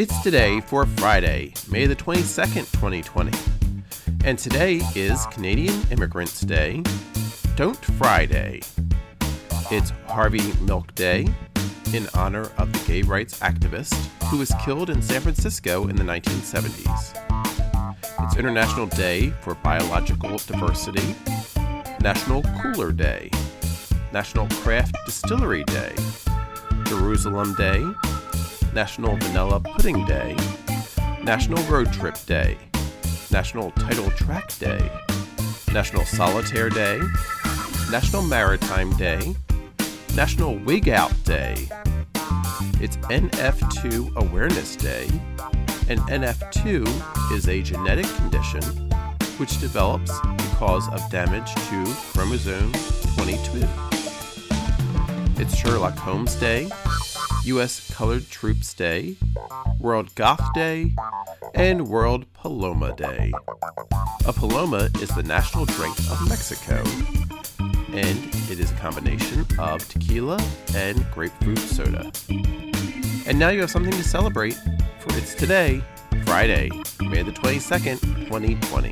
It's today for Friday, May the 22nd, 2020. And today is Canadian Immigrants Day, Don't Fry Day. It's Harvey Milk Day in honor of the gay rights activist who was killed in San Francisco in the 1970s. It's International Day for Biological Diversity, National Cooler Day, National Craft Distillery Day, Jerusalem Day, National Vanilla Pudding Day, National Road Trip Day, National Title Track Day, National Solitaire Day, National Maritime Day, National Wig Out Day. It's NF2 Awareness Day, and NF2 is a genetic condition which develops because of damage to chromosome 22. It's Sherlock Holmes Day, U.S. Colored Troops Day, World Goth Day, and World Paloma Day. A paloma is the national drink of Mexico, and it is a combination of tequila and grapefruit soda. And now you have something to celebrate, for it's today, Friday, May the 22nd, 2020.